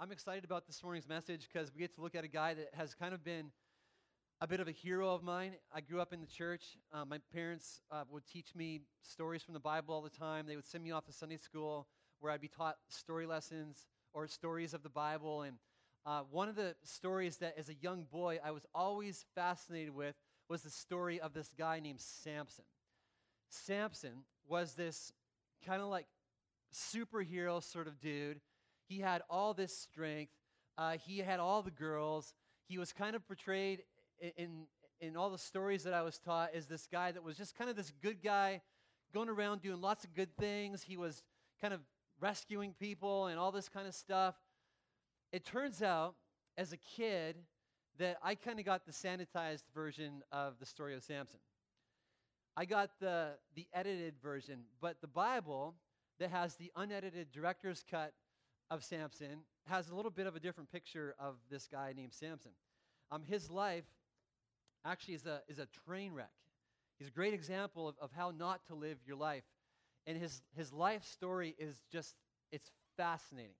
I'm excited about this morning's message because we get to look at a guy that has kind of been a bit of a hero of mine. I grew up in the church. Uh, my parents uh, would teach me stories from the Bible all the time. They would send me off to Sunday school where I'd be taught story lessons or stories of the Bible. And uh, one of the stories that, as a young boy, I was always fascinated with was the story of this guy named Samson. Samson was this kind of like superhero sort of dude he had all this strength. Uh, he had all the girls. He was kind of portrayed in, in, all the stories that I was taught as this guy that was just kind of this good guy going around doing lots of good things. He was kind of rescuing people and all this kind of stuff. It turns out, as a kid, that I kind of got the sanitized version of the story of Samson. I got the, the edited version, but the Bible that has the unedited director's cut of Samson has a little bit of a different picture of this guy named Samson. Um, his life actually is a, is a train wreck. He's a great example of, of how not to live your life. And his, his life story is just, it's fascinating.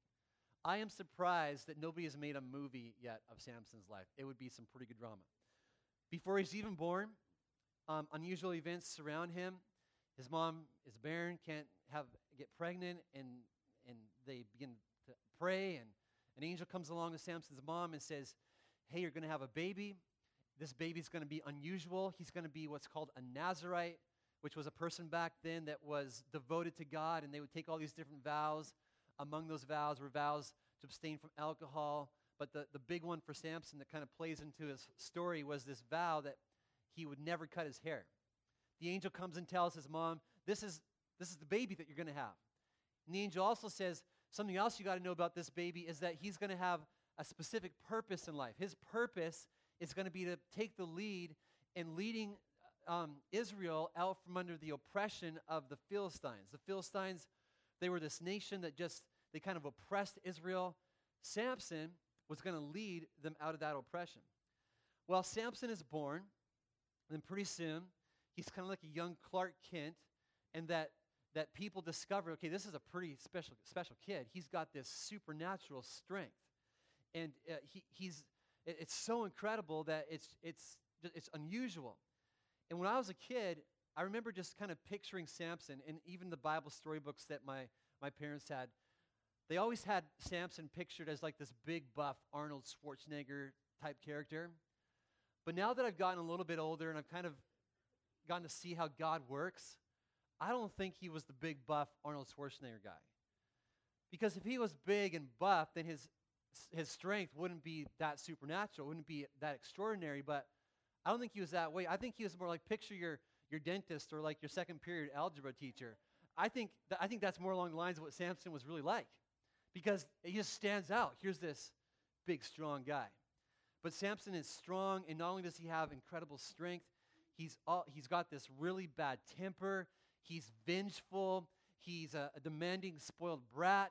I am surprised that nobody has made a movie yet of Samson's life. It would be some pretty good drama. Before he's even born, um, unusual events surround him. His mom is barren, can't have get pregnant, and and they begin pray, and an angel comes along to Samson's mom and says, Hey, you're going to have a baby. This baby's going to be unusual. He's going to be what's called a Nazarite, which was a person back then that was devoted to God, and they would take all these different vows. Among those vows were vows to abstain from alcohol. But the, the big one for Samson that kind of plays into his story was this vow that he would never cut his hair. The angel comes and tells his mom, This is, this is the baby that you're going to have. And the angel also says, Something else you got to know about this baby is that he's going to have a specific purpose in life. His purpose is going to be to take the lead in leading um, Israel out from under the oppression of the Philistines. The Philistines, they were this nation that just, they kind of oppressed Israel. Samson was going to lead them out of that oppression. Well, Samson is born, and pretty soon, he's kind of like a young Clark Kent, and that that people discover okay, this is a pretty special, special kid. He's got this supernatural strength. And uh, he, he's, it, it's so incredible that it's, it's, it's unusual. And when I was a kid, I remember just kind of picturing Samson, and even the Bible storybooks that my, my parents had, they always had Samson pictured as like this big buff Arnold Schwarzenegger type character. But now that I've gotten a little bit older and I've kind of gotten to see how God works, I don't think he was the big buff Arnold Schwarzenegger guy. Because if he was big and buff, then his, his strength wouldn't be that supernatural, wouldn't be that extraordinary. But I don't think he was that way. I think he was more like picture your, your dentist or like your second period algebra teacher. I think, th- I think that's more along the lines of what Samson was really like. Because he just stands out. Here's this big, strong guy. But Samson is strong, and not only does he have incredible strength, he's, all, he's got this really bad temper. He's vengeful. He's a, a demanding, spoiled brat.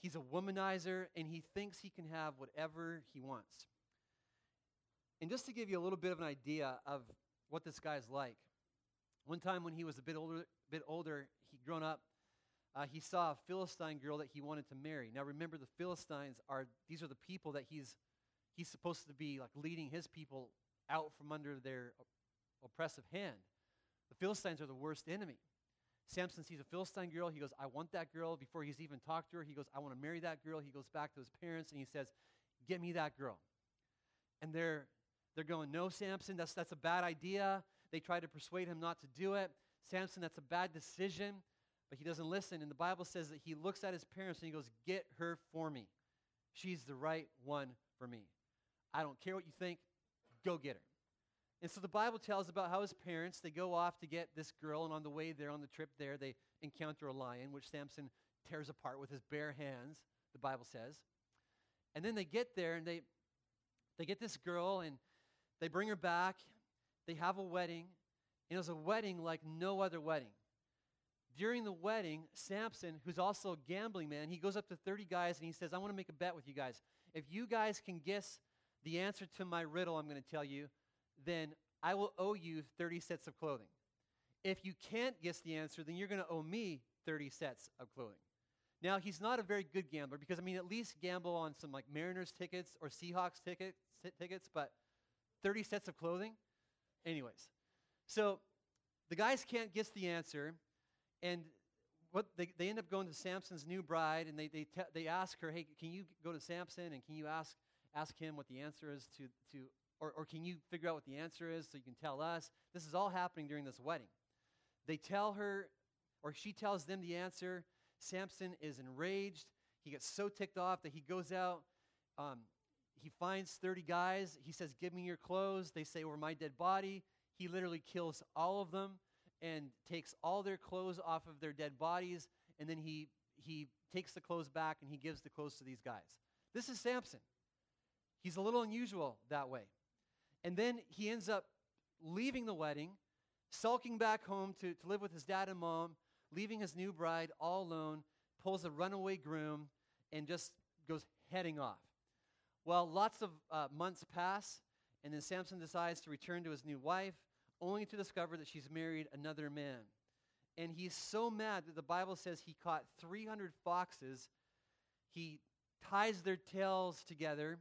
He's a womanizer, and he thinks he can have whatever he wants. And just to give you a little bit of an idea of what this guy's like, one time when he was a bit older, bit older, he'd grown up. Uh, he saw a Philistine girl that he wanted to marry. Now remember, the Philistines are these are the people that he's he's supposed to be like leading his people out from under their oppressive hand. The Philistines are the worst enemy. Samson sees a Philistine girl. He goes, I want that girl. Before he's even talked to her, he goes, I want to marry that girl. He goes back to his parents and he says, Get me that girl. And they're, they're going, No, Samson, that's, that's a bad idea. They try to persuade him not to do it. Samson, that's a bad decision. But he doesn't listen. And the Bible says that he looks at his parents and he goes, Get her for me. She's the right one for me. I don't care what you think. Go get her. And so the Bible tells about how his parents, they go off to get this girl, and on the way there, on the trip there, they encounter a lion, which Samson tears apart with his bare hands, the Bible says. And then they get there and they they get this girl and they bring her back. They have a wedding. And it was a wedding like no other wedding. During the wedding, Samson, who's also a gambling man, he goes up to 30 guys and he says, I want to make a bet with you guys. If you guys can guess the answer to my riddle I'm going to tell you, then I will owe you 30 sets of clothing. If you can't guess the answer, then you're going to owe me 30 sets of clothing. Now, he's not a very good gambler because, I mean, at least gamble on some like Mariners tickets or Seahawks tickets, tickets but 30 sets of clothing? Anyways, so the guys can't guess the answer, and what they, they end up going to Samson's new bride, and they, they, te- they ask her, hey, can you go to Samson and can you ask, ask him what the answer is to, to or, or can you figure out what the answer is so you can tell us? This is all happening during this wedding. They tell her, or she tells them the answer. Samson is enraged. He gets so ticked off that he goes out. Um, he finds 30 guys. He says, Give me your clothes. They say, Over my dead body. He literally kills all of them and takes all their clothes off of their dead bodies. And then he, he takes the clothes back and he gives the clothes to these guys. This is Samson. He's a little unusual that way. And then he ends up leaving the wedding, sulking back home to, to live with his dad and mom, leaving his new bride all alone, pulls a runaway groom, and just goes heading off. Well, lots of uh, months pass, and then Samson decides to return to his new wife, only to discover that she's married another man. And he's so mad that the Bible says he caught 300 foxes. He ties their tails together.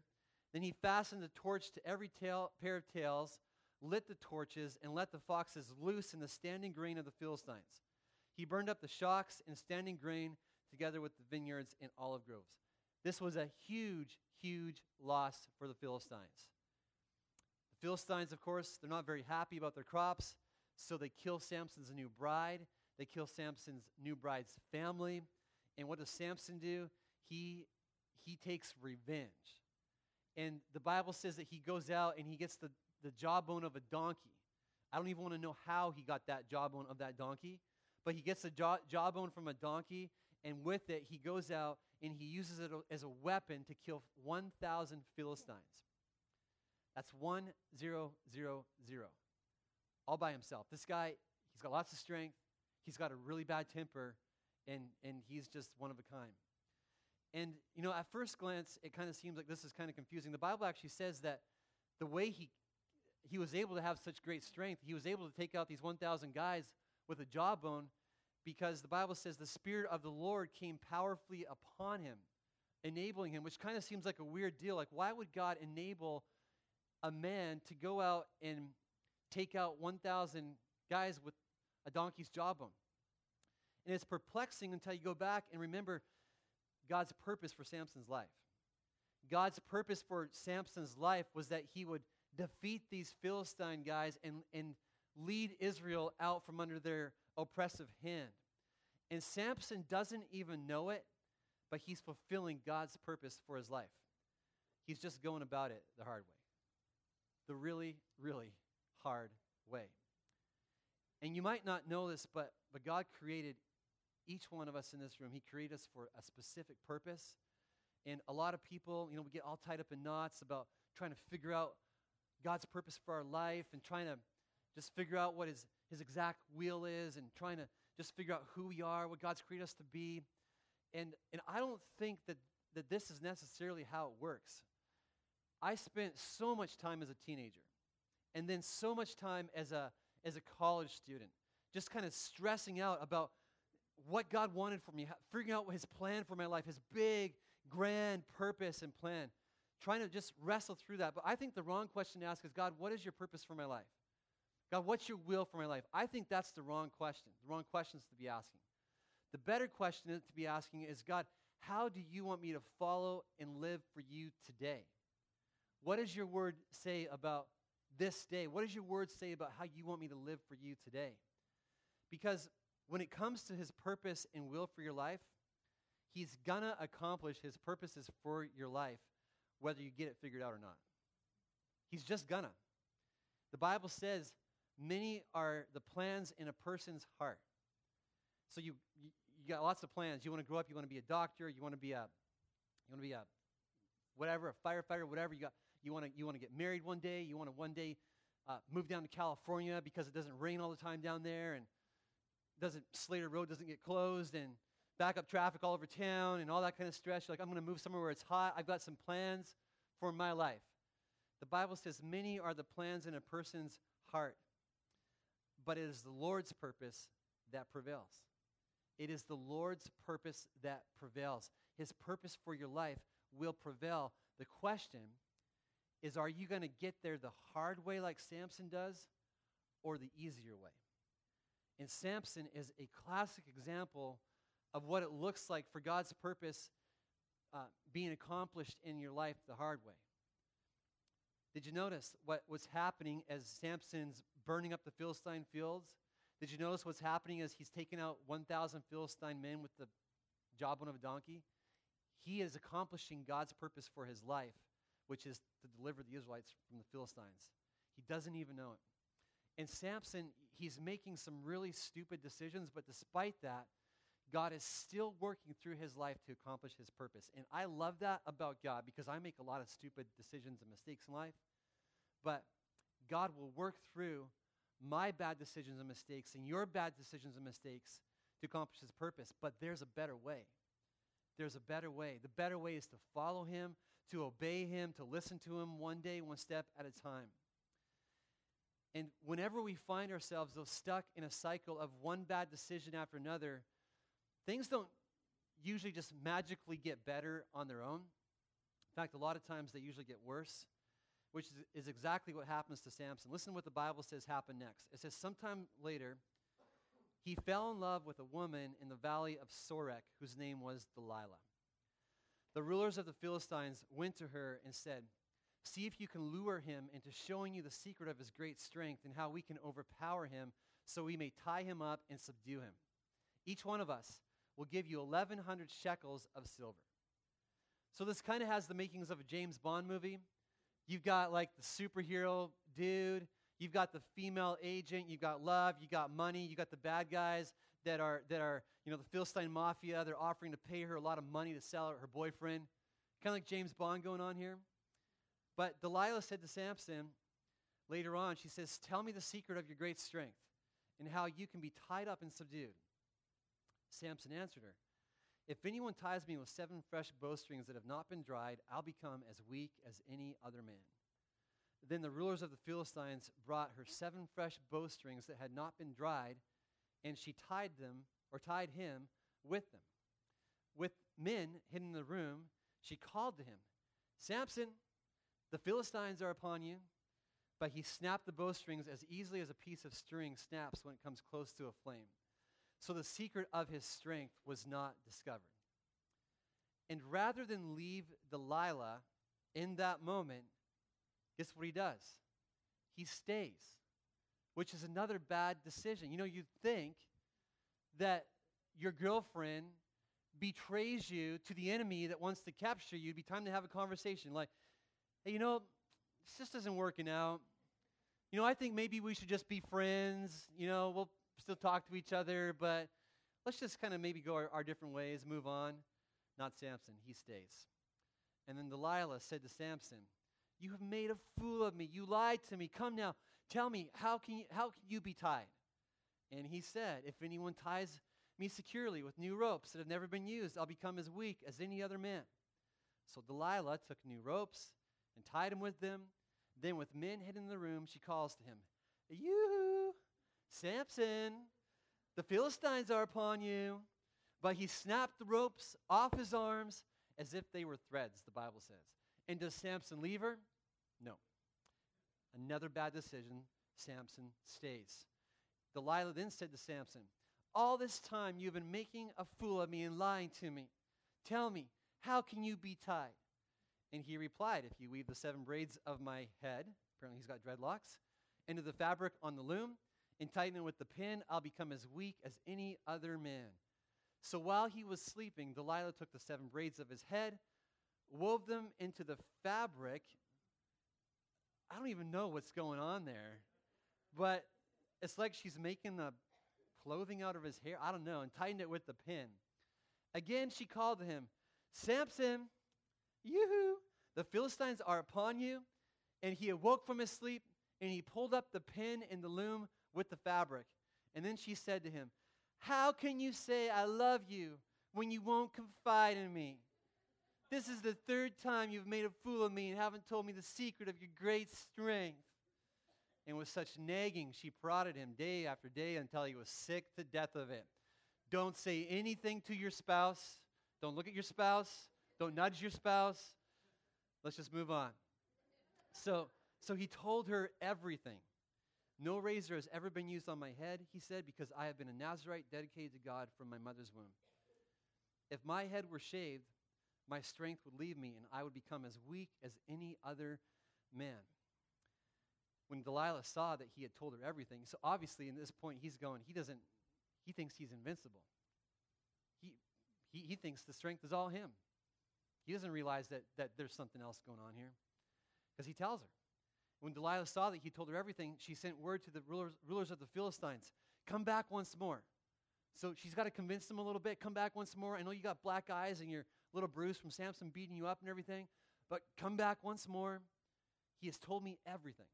Then he fastened a torch to every tail, pair of tails, lit the torches, and let the foxes loose in the standing grain of the Philistines. He burned up the shocks and standing grain together with the vineyards and olive groves. This was a huge, huge loss for the Philistines. The Philistines, of course, they're not very happy about their crops, so they kill Samson's new bride. They kill Samson's new bride's family. And what does Samson do? He, he takes revenge. And the Bible says that he goes out and he gets the, the jawbone of a donkey. I don't even want to know how he got that jawbone of that donkey, but he gets the jaw, jawbone from a donkey, and with it, he goes out and he uses it as a weapon to kill 1,000 Philistines. That's 1000, all by himself. This guy, he's got lots of strength, he's got a really bad temper, and, and he's just one of a kind. And, you know, at first glance, it kind of seems like this is kind of confusing. The Bible actually says that the way he, he was able to have such great strength, he was able to take out these 1,000 guys with a jawbone because the Bible says the Spirit of the Lord came powerfully upon him, enabling him, which kind of seems like a weird deal. Like, why would God enable a man to go out and take out 1,000 guys with a donkey's jawbone? And it's perplexing until you go back and remember God's purpose for Samson's life. God's purpose for Samson's life was that he would defeat these Philistine guys and, and lead Israel out from under their oppressive hand. And Samson doesn't even know it, but he's fulfilling God's purpose for his life. He's just going about it the hard way. The really, really hard way. And you might not know this, but, but God created each one of us in this room. He created us for a specific purpose. And a lot of people, you know, we get all tied up in knots about trying to figure out God's purpose for our life and trying to just figure out what his, his exact will is and trying to just figure out who we are, what God's created us to be. And, and I don't think that, that this is necessarily how it works. I spent so much time as a teenager and then so much time as a, as a college student, just kind of stressing out about what God wanted for me, figuring out his plan for my life, his big, grand purpose and plan, trying to just wrestle through that. But I think the wrong question to ask is God, what is your purpose for my life? God, what's your will for my life? I think that's the wrong question, the wrong questions to be asking. The better question to be asking is God, how do you want me to follow and live for you today? What does your word say about this day? What does your word say about how you want me to live for you today? Because when it comes to his purpose and will for your life, he's gonna accomplish his purposes for your life, whether you get it figured out or not. He's just gonna. The Bible says Many are the plans in a person's heart. So you, you, got lots of plans. You want to grow up, you want to be a doctor, you want to be a you want to be a whatever, a firefighter, whatever. You got you want to you want to get married one day, you want to one day uh, move down to California because it doesn't rain all the time down there and doesn't Slater Road doesn't get closed and back up traffic all over town and all that kind of stress. You're like, I'm going to move somewhere where it's hot. I've got some plans for my life. The Bible says, Many are the plans in a person's heart, but it is the Lord's purpose that prevails. It is the Lord's purpose that prevails. His purpose for your life will prevail. The question is are you going to get there the hard way like Samson does or the easier way? And Samson is a classic example of what it looks like for God's purpose uh, being accomplished in your life the hard way. Did you notice what was happening as Samson's burning up the Philistine fields? Did you notice what's happening as he's taking out 1,000 Philistine men with the jawbone of a donkey? He is accomplishing God's purpose for his life, which is to deliver the Israelites from the Philistines. He doesn't even know it. And Samson, he's making some really stupid decisions, but despite that, God is still working through his life to accomplish his purpose. And I love that about God because I make a lot of stupid decisions and mistakes in life. But God will work through my bad decisions and mistakes and your bad decisions and mistakes to accomplish his purpose. But there's a better way. There's a better way. The better way is to follow him, to obey him, to listen to him one day, one step at a time. And whenever we find ourselves though stuck in a cycle of one bad decision after another, things don't usually just magically get better on their own. In fact, a lot of times they usually get worse which is, is exactly what happens to Samson. Listen to what the Bible says happened next. It says, Sometime later, he fell in love with a woman in the valley of Sorek, whose name was Delilah. The rulers of the Philistines went to her and said, See if you can lure him into showing you the secret of his great strength and how we can overpower him so we may tie him up and subdue him. Each one of us will give you 1,100 shekels of silver. So this kind of has the makings of a James Bond movie. You've got like the superhero dude. You've got the female agent. You've got love. You got money. You got the bad guys that are that are you know the Philistine mafia. They're offering to pay her a lot of money to sell her, her boyfriend. Kind of like James Bond going on here. But Delilah said to Samson later on, she says, "Tell me the secret of your great strength and how you can be tied up and subdued." Samson answered her, if anyone ties me with seven fresh bowstrings that have not been dried, I'll become as weak as any other man. Then the rulers of the Philistines brought her seven fresh bowstrings that had not been dried, and she tied them, or tied him, with them. With men hidden in the room, she called to him, Samson, the Philistines are upon you. But he snapped the bowstrings as easily as a piece of string snaps when it comes close to a flame. So the secret of his strength was not discovered. And rather than leave Delilah in that moment, guess what he does? He stays, which is another bad decision. You know, you think that your girlfriend betrays you to the enemy that wants to capture you, it'd be time to have a conversation like, hey, you know, this just isn't working out. You know, I think maybe we should just be friends. You know, we'll still talk to each other, but let's just kind of maybe go our, our different ways, move on. Not Samson, he stays. And then Delilah said to Samson, You have made a fool of me. You lied to me. Come now, tell me, how can you, how can you be tied? And he said, If anyone ties me securely with new ropes that have never been used, I'll become as weak as any other man. So Delilah took new ropes and tied him with them. Then, with men hidden in the room, she calls to him, You Samson, the Philistines are upon you. But he snapped the ropes off his arms as if they were threads, the Bible says. And does Samson leave her? No. Another bad decision. Samson stays. Delilah then said to Samson, All this time you've been making a fool of me and lying to me. Tell me, how can you be tied? And he replied, If you weave the seven braids of my head, apparently he's got dreadlocks, into the fabric on the loom, and tighten it with the pin, I'll become as weak as any other man. So while he was sleeping, Delilah took the seven braids of his head, wove them into the fabric. I don't even know what's going on there, but it's like she's making the clothing out of his hair. I don't know, and tightened it with the pin. Again, she called to him, Samson, yoo the Philistines are upon you. And he awoke from his sleep, and he pulled up the pin in the loom with the fabric. And then she said to him, How can you say, I love you, when you won't confide in me? This is the third time you've made a fool of me and haven't told me the secret of your great strength. And with such nagging, she prodded him day after day until he was sick to death of it. Don't say anything to your spouse. Don't look at your spouse. Don't nudge your spouse. Let's just move on. So, so he told her everything. No razor has ever been used on my head, he said, because I have been a Nazarite dedicated to God from my mother's womb. If my head were shaved, my strength would leave me, and I would become as weak as any other man. When Delilah saw that he had told her everything, so obviously in this point he's going, he doesn't, he thinks he's invincible. He, he, he thinks the strength is all him. He doesn't realize that, that there's something else going on here because he tells her. When Delilah saw that he told her everything, she sent word to the rulers, rulers of the Philistines come back once more. So she's got to convince them a little bit. Come back once more. I know you got black eyes and you're little bruise from Samson beating you up and everything, but come back once more. He has told me everything.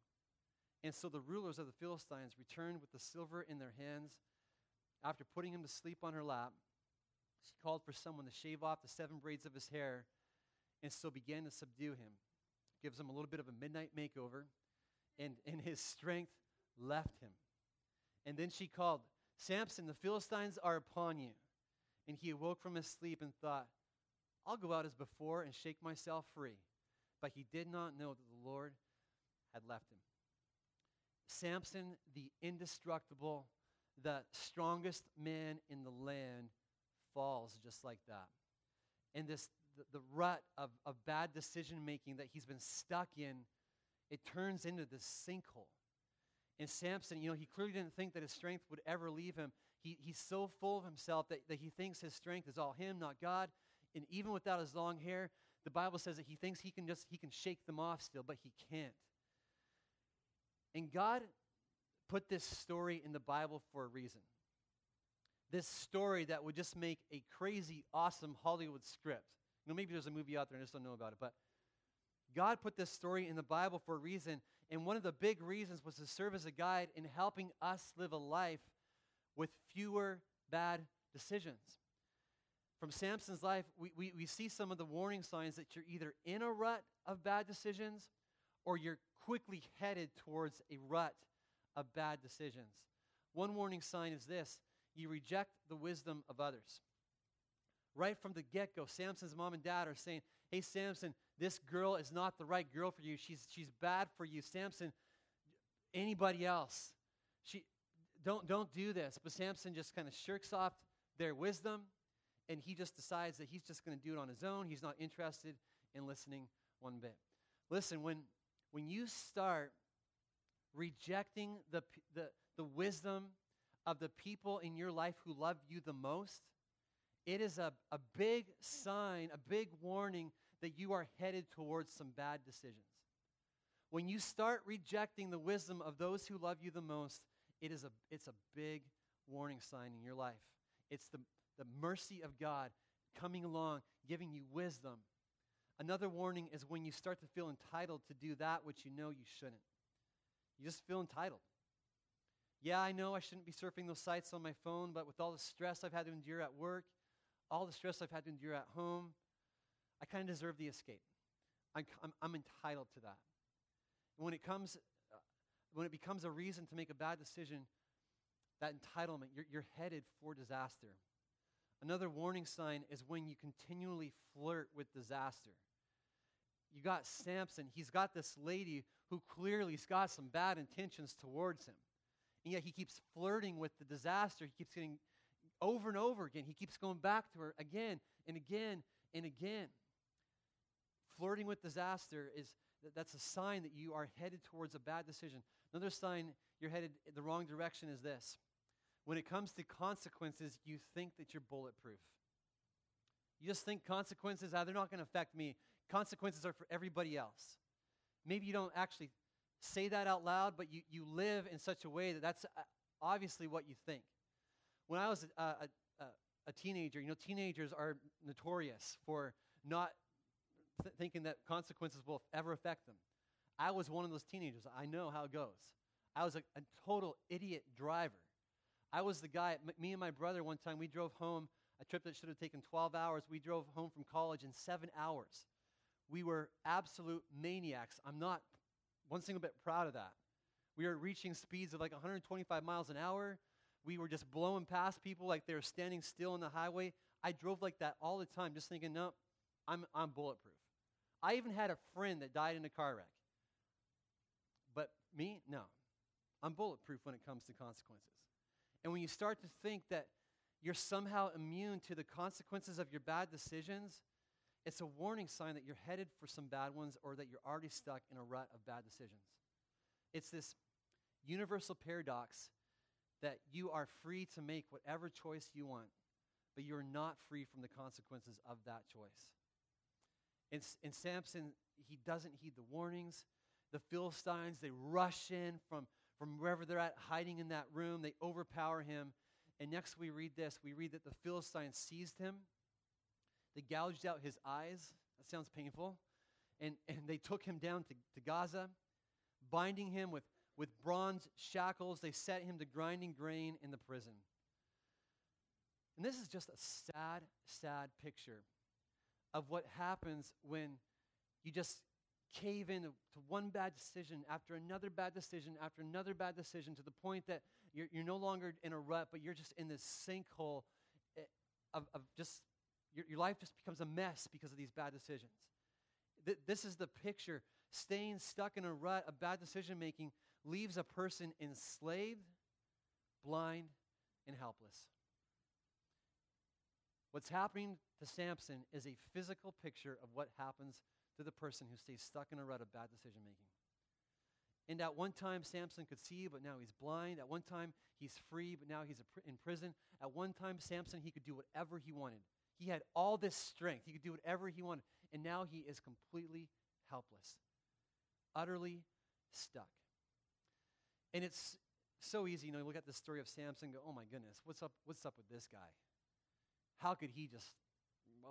And so the rulers of the Philistines returned with the silver in their hands. After putting him to sleep on her lap, she called for someone to shave off the seven braids of his hair and so began to subdue him. Gives him a little bit of a midnight makeover, and, and his strength left him. And then she called, Samson, the Philistines are upon you. And he awoke from his sleep and thought, I'll go out as before and shake myself free. But he did not know that the Lord had left him. Samson, the indestructible, the strongest man in the land, falls just like that. And this the, the rut of, of bad decision making that he's been stuck in, it turns into this sinkhole. And Samson, you know, he clearly didn't think that his strength would ever leave him. He, he's so full of himself that, that he thinks his strength is all him, not God. And even without his long hair, the Bible says that he thinks he can just he can shake them off still, but he can't. And God put this story in the Bible for a reason. This story that would just make a crazy, awesome Hollywood script. Know, maybe there's a movie out there and I just don't know about it, but God put this story in the Bible for a reason, and one of the big reasons was to serve as a guide in helping us live a life with fewer bad decisions. From Samson's life, we, we, we see some of the warning signs that you're either in a rut of bad decisions or you're quickly headed towards a rut of bad decisions. One warning sign is this you reject the wisdom of others. Right from the get go, Samson's mom and dad are saying, Hey, Samson, this girl is not the right girl for you. She's, she's bad for you. Samson, anybody else. She, don't, don't do this. But Samson just kind of shirks off their wisdom and he just decides that he's just going to do it on his own. He's not interested in listening one bit. Listen, when, when you start rejecting the, the, the wisdom of the people in your life who love you the most, it is a, a big sign, a big warning that you are headed towards some bad decisions. When you start rejecting the wisdom of those who love you the most, it is a, it's a big warning sign in your life. It's the, the mercy of God coming along, giving you wisdom. Another warning is when you start to feel entitled to do that which you know you shouldn't. You just feel entitled. Yeah, I know I shouldn't be surfing those sites on my phone, but with all the stress I've had to endure at work, all the stress I've had to endure at home, I kind of deserve the escape. I'm, I'm, I'm, entitled to that. And when it comes, uh, when it becomes a reason to make a bad decision, that entitlement, you're, you're headed for disaster. Another warning sign is when you continually flirt with disaster. You got Samson, he's got this lady who clearly's got some bad intentions towards him. And yet he keeps flirting with the disaster. He keeps getting over and over again. He keeps going back to her again and again and again. Flirting with disaster is that's a sign that you are headed towards a bad decision. Another sign you're headed the wrong direction is this. When it comes to consequences, you think that you're bulletproof. You just think consequences, ah, they're not going to affect me. Consequences are for everybody else. Maybe you don't actually say that out loud, but you, you live in such a way that that's uh, obviously what you think. When I was a, a, a, teenager, you know, teenagers are notorious for not th- thinking that consequences will ever affect them. I was one of those teenagers. I know how it goes. I was a, a total idiot driver. I was the guy, m- me and my brother, one time, we drove home a trip that should have taken 12 hours. We drove home from college in seven hours. We were absolute maniacs. I'm not one single bit proud of that. We were reaching speeds of like 125 miles an hour we were just blowing past people like they were standing still on the highway. I drove like that all the time, just thinking, no, I'm, I'm bulletproof. I even had a friend that died in a car wreck. But me, no. I'm bulletproof when it comes to consequences. And when you start to think that you're somehow immune to the consequences of your bad decisions, it's a warning sign that you're headed for some bad ones or that you're already stuck in a rut of bad decisions. It's this universal paradox that you are free to make whatever choice you want, but you're not free from the consequences of that choice. In, in Samson, he doesn't heed the warnings. The Philistines, they rush in from, from wherever they're at, hiding in that room. They overpower him. And next we read this we read that the Philistines seized him, they gouged out his eyes. That sounds painful. And, and they took him down to, to Gaza, binding him with, with bronze shackles. They set him to grinding grain in the prison. And this is just a sad, sad picture of what happens when you just cave in to one bad decision after another bad decision after another bad decision to the point that you're, you're no longer in a rut, but you're just in this sinkhole eh, of, of just, your, your life just becomes a mess because of these bad decisions. Th- this is the picture. Staying stuck in a rut of bad decision making leaves a person enslaved, blind, and helpless. What's happening to Samson is a physical picture of what happens to the person who stays stuck in a rut of bad decision making. And at one time, Samson could see, but now he's blind. At one time, he's free, but now he's in prison. At one time, Samson, he could do whatever he wanted. He had all this strength. He could do whatever he wanted. And now he is completely helpless, utterly stuck. And it's so easy, you know, you look at the story of Samson and go, oh my goodness, what's up, what's up with this guy? How could he just,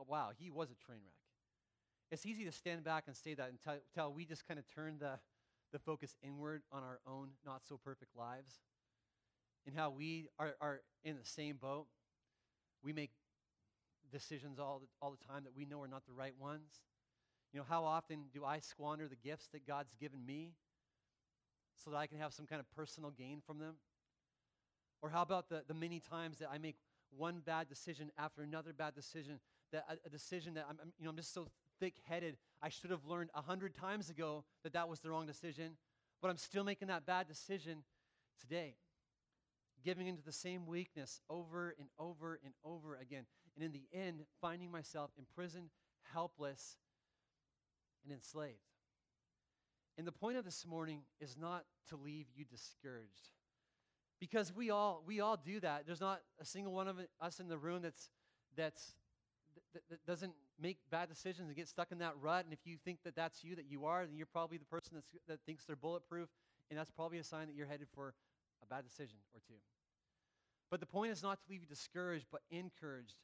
wow, he was a train wreck. It's easy to stand back and say that until, tell we just kind of turn the, the focus inward on our own not so perfect lives and how we are, are in the same boat. We make decisions all the, all the time that we know are not the right ones. You know, how often do I squander the gifts that God's given me so that I can have some kind of personal gain from them? Or how about the, the many times that I make one bad decision after another bad decision, that a, a decision that I'm, I'm, you know, I'm just so thick-headed. I should have learned a hundred times ago that that was the wrong decision, but I'm still making that bad decision today. Giving into the same weakness over and over and over again. And in the end, finding myself imprisoned, helpless, and enslaved. And the point of this morning is not to leave you discouraged. Because we all we all do that. There's not a single one of us in the room that's that's that, that doesn't make bad decisions and get stuck in that rut. And if you think that that's you that you are then you're probably the person that's, that thinks they're bulletproof. And that's probably a sign that you're headed for a bad decision or two. But the point is not to leave you discouraged but encouraged.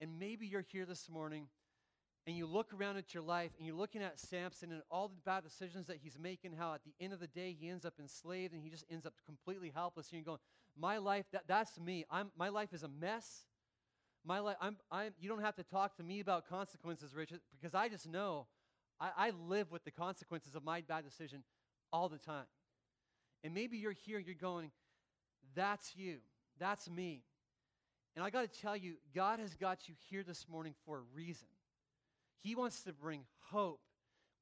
And maybe you're here this morning and you look around at your life and you're looking at Samson and all the bad decisions that he's making, how at the end of the day he ends up enslaved and he just ends up completely helpless. And you're going, my life, that, that's me. I'm, my life is a mess. My life, I'm, I'm, you don't have to talk to me about consequences, Richard, because I just know I, I live with the consequences of my bad decision all the time. And maybe you're here and you're going, that's you. That's me. And I got to tell you, God has got you here this morning for a reason. He wants to bring hope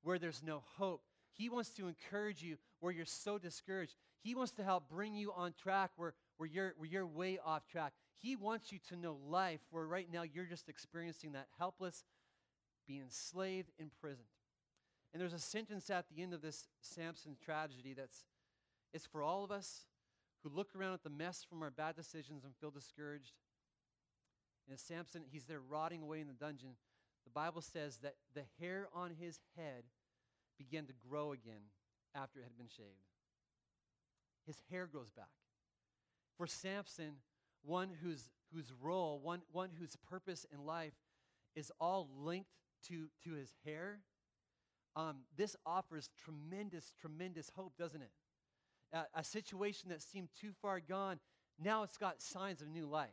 where there's no hope. He wants to encourage you where you're so discouraged. He wants to help bring you on track where, where, you're, where you're way off track. He wants you to know life where right now you're just experiencing that helpless, being enslaved, imprisoned. And there's a sentence at the end of this Samson tragedy that's it's for all of us who look around at the mess from our bad decisions and feel discouraged. And Samson, he's there rotting away in the dungeon the Bible says that the hair on his head began to grow again after it had been shaved. His hair grows back. For Samson, one whose, whose role, one, one whose purpose in life is all linked to, to his hair, um, this offers tremendous, tremendous hope, doesn't it? A, a situation that seemed too far gone, now it's got signs of new life.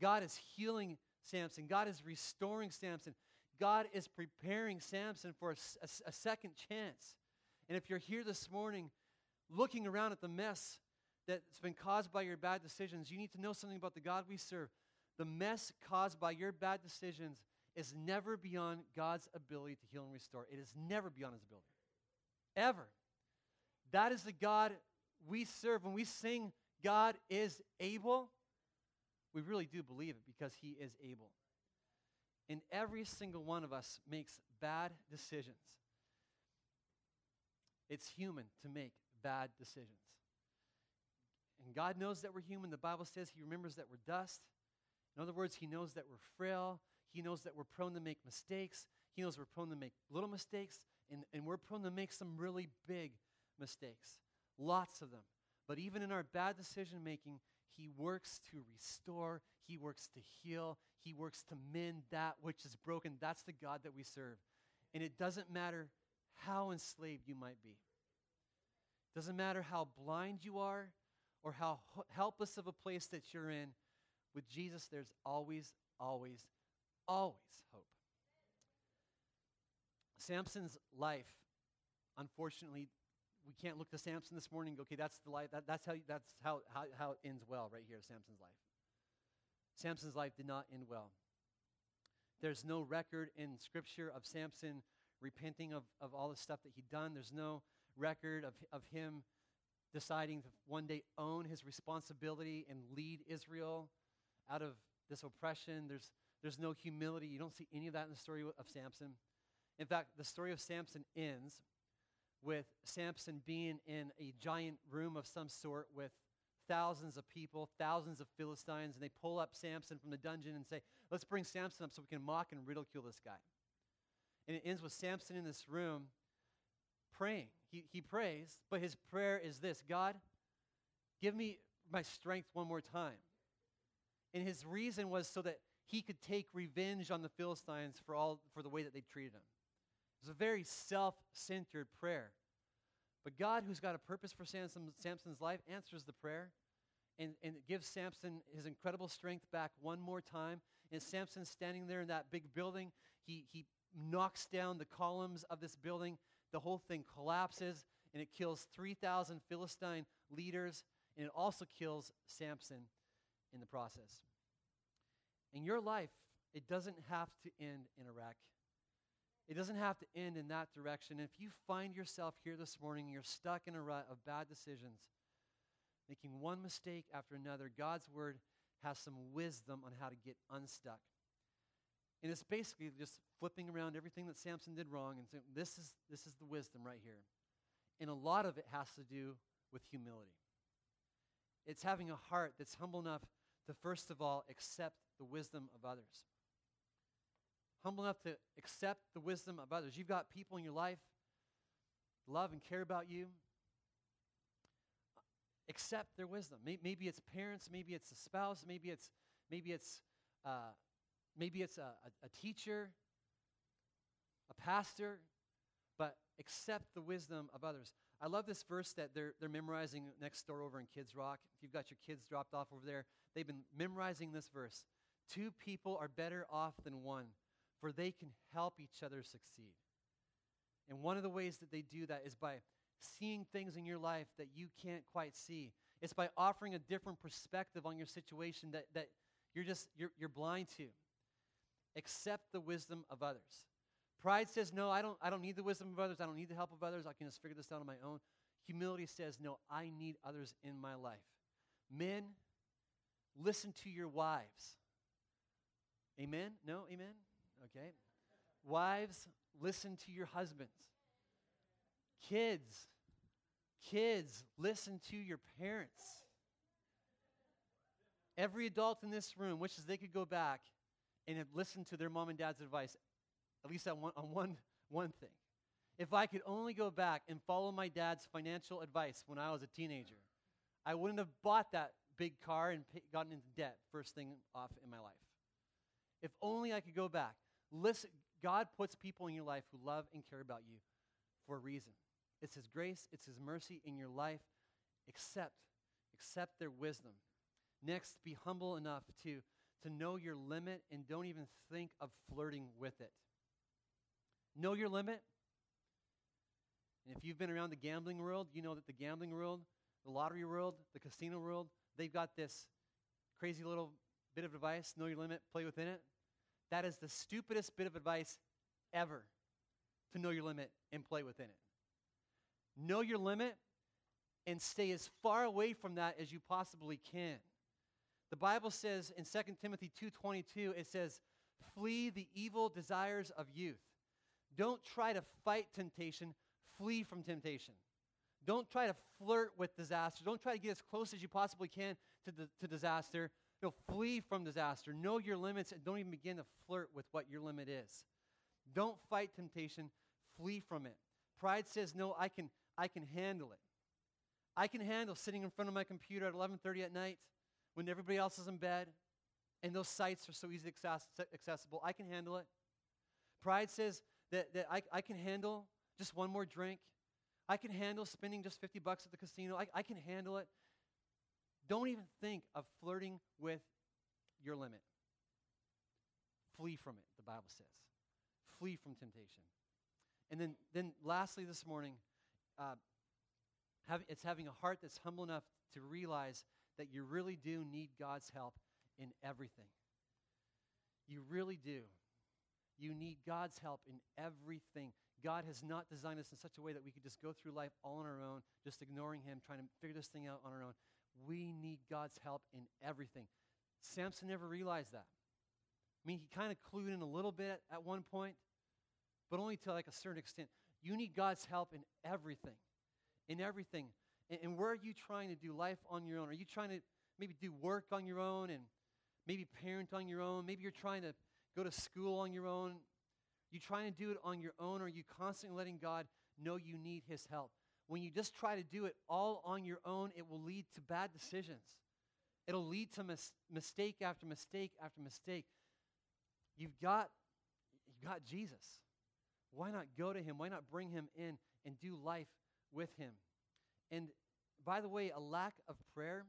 God is healing Samson. God is restoring Samson. God is preparing Samson for a, a, a second chance. And if you're here this morning looking around at the mess that's been caused by your bad decisions, you need to know something about the God we serve. The mess caused by your bad decisions is never beyond God's ability to heal and restore. It is never beyond his ability. Ever. That is the God we serve. When we sing, God is able, we really do believe it because he is able. And every single one of us makes bad decisions. It's human to make bad decisions. And God knows that we're human. The Bible says He remembers that we're dust. In other words, He knows that we're frail. He knows that we're prone to make mistakes. He knows we're prone to make little mistakes. And, and we're prone to make some really big mistakes. Lots of them. But even in our bad decision making, He works to restore, He works to heal, He works to mend that which is broken. That's the God that we serve. And it doesn't matter how enslaved you might be. Doesn't matter how blind you are or how helpless of a place that you're in. With Jesus, there's always, always, always hope. Samson's life, unfortunately, we can't look to Samson this morning and go, okay, that's the life, that, that's, how, that's how, how, how it ends well right here, Samson's life. Samson's life did not end well. There's no record in Scripture of Samson repenting of, of all the stuff that he'd done. There's no record of, of him deciding to one day own his responsibility and lead Israel out of this oppression. There's, there's no humility. You don't see any of that in the story of Samson. In fact, the story of Samson ends with Samson being in a giant room of some sort with thousands of people, thousands of Philistines, and they pull up Samson from the dungeon and say, Let's bring Samson up so we can mock and ridicule this guy. And it ends with Samson in this room praying. He, he prays, but his prayer is this God, give me my strength one more time. And his reason was so that he could take revenge on the Philistines for, all, for the way that they treated him. It was a very self centered prayer. But God, who's got a purpose for Samson, Samson's life, answers the prayer and, and gives Samson his incredible strength back one more time. And Samson standing there in that big building, he, he knocks down the columns of this building. The whole thing collapses and it kills 3,000 Philistine leaders and it also kills Samson in the process. In your life, it doesn't have to end in wreck. It doesn't have to end in that direction. if you find yourself here this morning, you're stuck in a rut of bad decisions, making one mistake after another, God's word has some wisdom on how to get unstuck. And it's basically just flipping around everything that Samson did wrong and saying, this is, this is the wisdom right here. And a lot of it has to do with humility. It's having a heart that's humble enough to, first of all, accept the wisdom of others. Humble enough to accept the wisdom of others. You've got people in your life love and care about you. Accept their wisdom. Maybe it's parents, maybe it's a spouse, maybe it's maybe it's uh, maybe it's a, a, teacher, a pastor, but accept the wisdom of others. I love this verse that they're, they're memorizing next door over in Kids Rock. If you've got your kids dropped off over there, they've been memorizing this verse. Two people are better off than one, for they can help each other succeed. And one of the ways that they do that is by seeing things in your life that you can't quite see. It's by offering a different perspective on your situation that, that you're just you're, you're blind to. Accept the wisdom of others. Pride says, No, I don't, I don't need the wisdom of others. I don't need the help of others. I can just figure this out on my own. Humility says, No, I need others in my life. Men, listen to your wives. Amen? No? Amen? Okay. Wives, listen to your husbands. Kids, kids, listen to your parents. Every adult in this room wishes they could go back and listen to their mom and dad's advice, at least on one, on one, one thing. If I could only go back and follow my dad's financial advice when I was a teenager, I wouldn't have bought that big car and gotten into debt first thing off in my life. If only I could go back. Listen, God puts people in your life who love and care about you for a reason. It's His grace, it's His mercy in your life. Accept, accept their wisdom. Next, be humble enough to to know your limit and don't even think of flirting with it. Know your limit. And if you've been around the gambling world, you know that the gambling world, the lottery world, the casino world, they've got this crazy little bit of advice know your limit, play within it. That is the stupidest bit of advice ever to know your limit and play within it. Know your limit and stay as far away from that as you possibly can. The Bible says in 2 Timothy 2:22 it says, "Flee the evil desires of youth." Don't try to fight temptation, flee from temptation. Don't try to flirt with disaster. Don't try to get as close as you possibly can to, the, to disaster. No, flee from disaster. Know your limits and don't even begin to flirt with what your limit is. Don't fight temptation, flee from it. Pride says, "No, I can I can handle it." I can handle sitting in front of my computer at 11:30 at night when everybody else is in bed and those sites are so easily accessible. I can handle it. Pride says that, that I, I can handle just one more drink. I can handle spending just 50 bucks at the casino. I, I can handle it. Don't even think of flirting with your limit. Flee from it, the Bible says. Flee from temptation. And then, then lastly, this morning, uh, have, it's having a heart that's humble enough to realize that you really do need God's help in everything. You really do. You need God's help in everything. God has not designed us in such a way that we could just go through life all on our own, just ignoring Him, trying to figure this thing out on our own. We need God's help in everything. Samson never realized that. I mean, he kind of clued in a little bit at one point, but only to like a certain extent. You need God's help in everything. In everything. And, and where are you trying to do life on your own? Are you trying to maybe do work on your own and maybe parent on your own? Maybe you're trying to go to school on your own. You trying to do it on your own, or are you constantly letting God know you need His help? When you just try to do it all on your own, it will lead to bad decisions. It'll lead to mis- mistake after mistake after mistake. You've got, you've got Jesus. Why not go to Him? Why not bring Him in and do life with Him? And by the way, a lack of prayer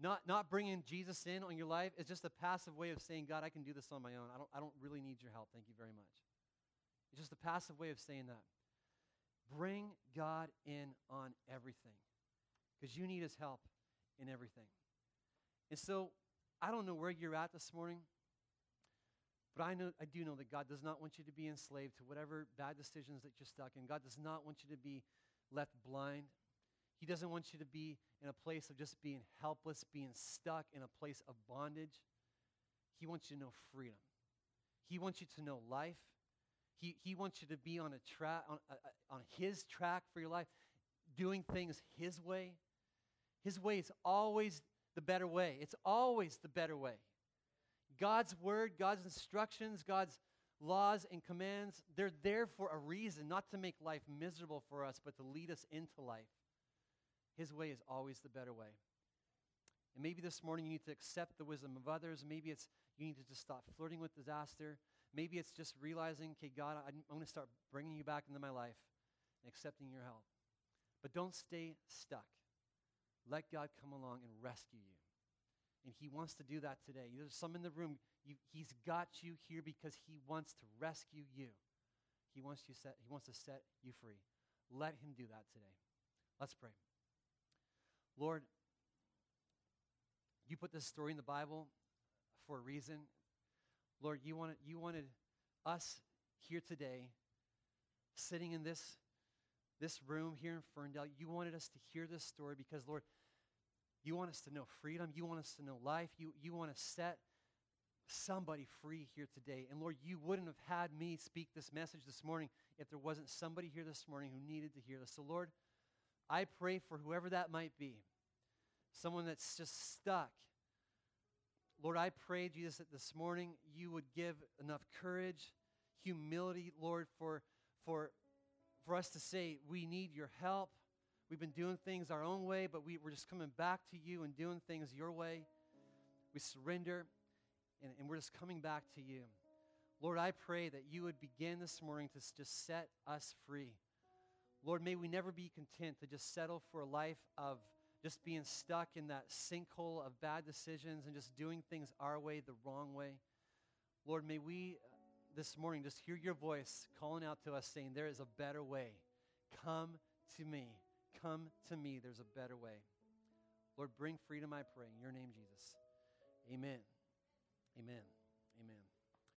not, not bringing Jesus in on your life is just a passive way of saying, God, I can do this on my own. I don't, I don't really need your help. Thank you very much. It's just a passive way of saying that. Bring God in on everything because you need his help in everything. And so I don't know where you're at this morning, but I, know, I do know that God does not want you to be enslaved to whatever bad decisions that you're stuck in. God does not want you to be left blind he doesn't want you to be in a place of just being helpless, being stuck in a place of bondage. He wants you to know freedom. He wants you to know life. He, he wants you to be on a track on, uh, on his track for your life, doing things his way. His way is always the better way. It's always the better way. God's word, God's instructions, God's laws and commands, they're there for a reason, not to make life miserable for us, but to lead us into life. His way is always the better way. And maybe this morning you need to accept the wisdom of others. Maybe it's you need to just stop flirting with disaster. Maybe it's just realizing, okay, God, I'm, going to start bringing you back into my life and accepting your help. But don't stay stuck. Let God come along and rescue you. And He wants to do that today. There's some in the room. You, he's got you here because He wants to rescue you. He wants, you set, he wants to set you free. Let Him do that today. Let's pray. Lord, you put this story in the Bible for a reason. Lord, you wanted, you wanted us here today, sitting in this, this room here in Ferndale, you wanted us to hear this story because, Lord, you want us to know freedom. You want us to know life. You, you want to set somebody free here today. And Lord, you wouldn't have had me speak this message this morning if there wasn't somebody here this morning who needed to hear this. So, Lord, I pray for whoever that might be, someone that's just stuck. Lord, I pray, Jesus, that this morning you would give enough courage, humility, Lord, for, for, for us to say, we need your help. We've been doing things our own way, but we, we're just coming back to you and doing things your way. We surrender, and, and we're just coming back to you. Lord, I pray that you would begin this morning to just set us free. Lord, may we never be content to just settle for a life of just being stuck in that sinkhole of bad decisions and just doing things our way, the wrong way. Lord, may we uh, this morning just hear your voice calling out to us saying, There is a better way. Come to me. come to me. There's a better way. Lord, bring freedom, I pray. In your name, Jesus. Amen. Amen. Amen.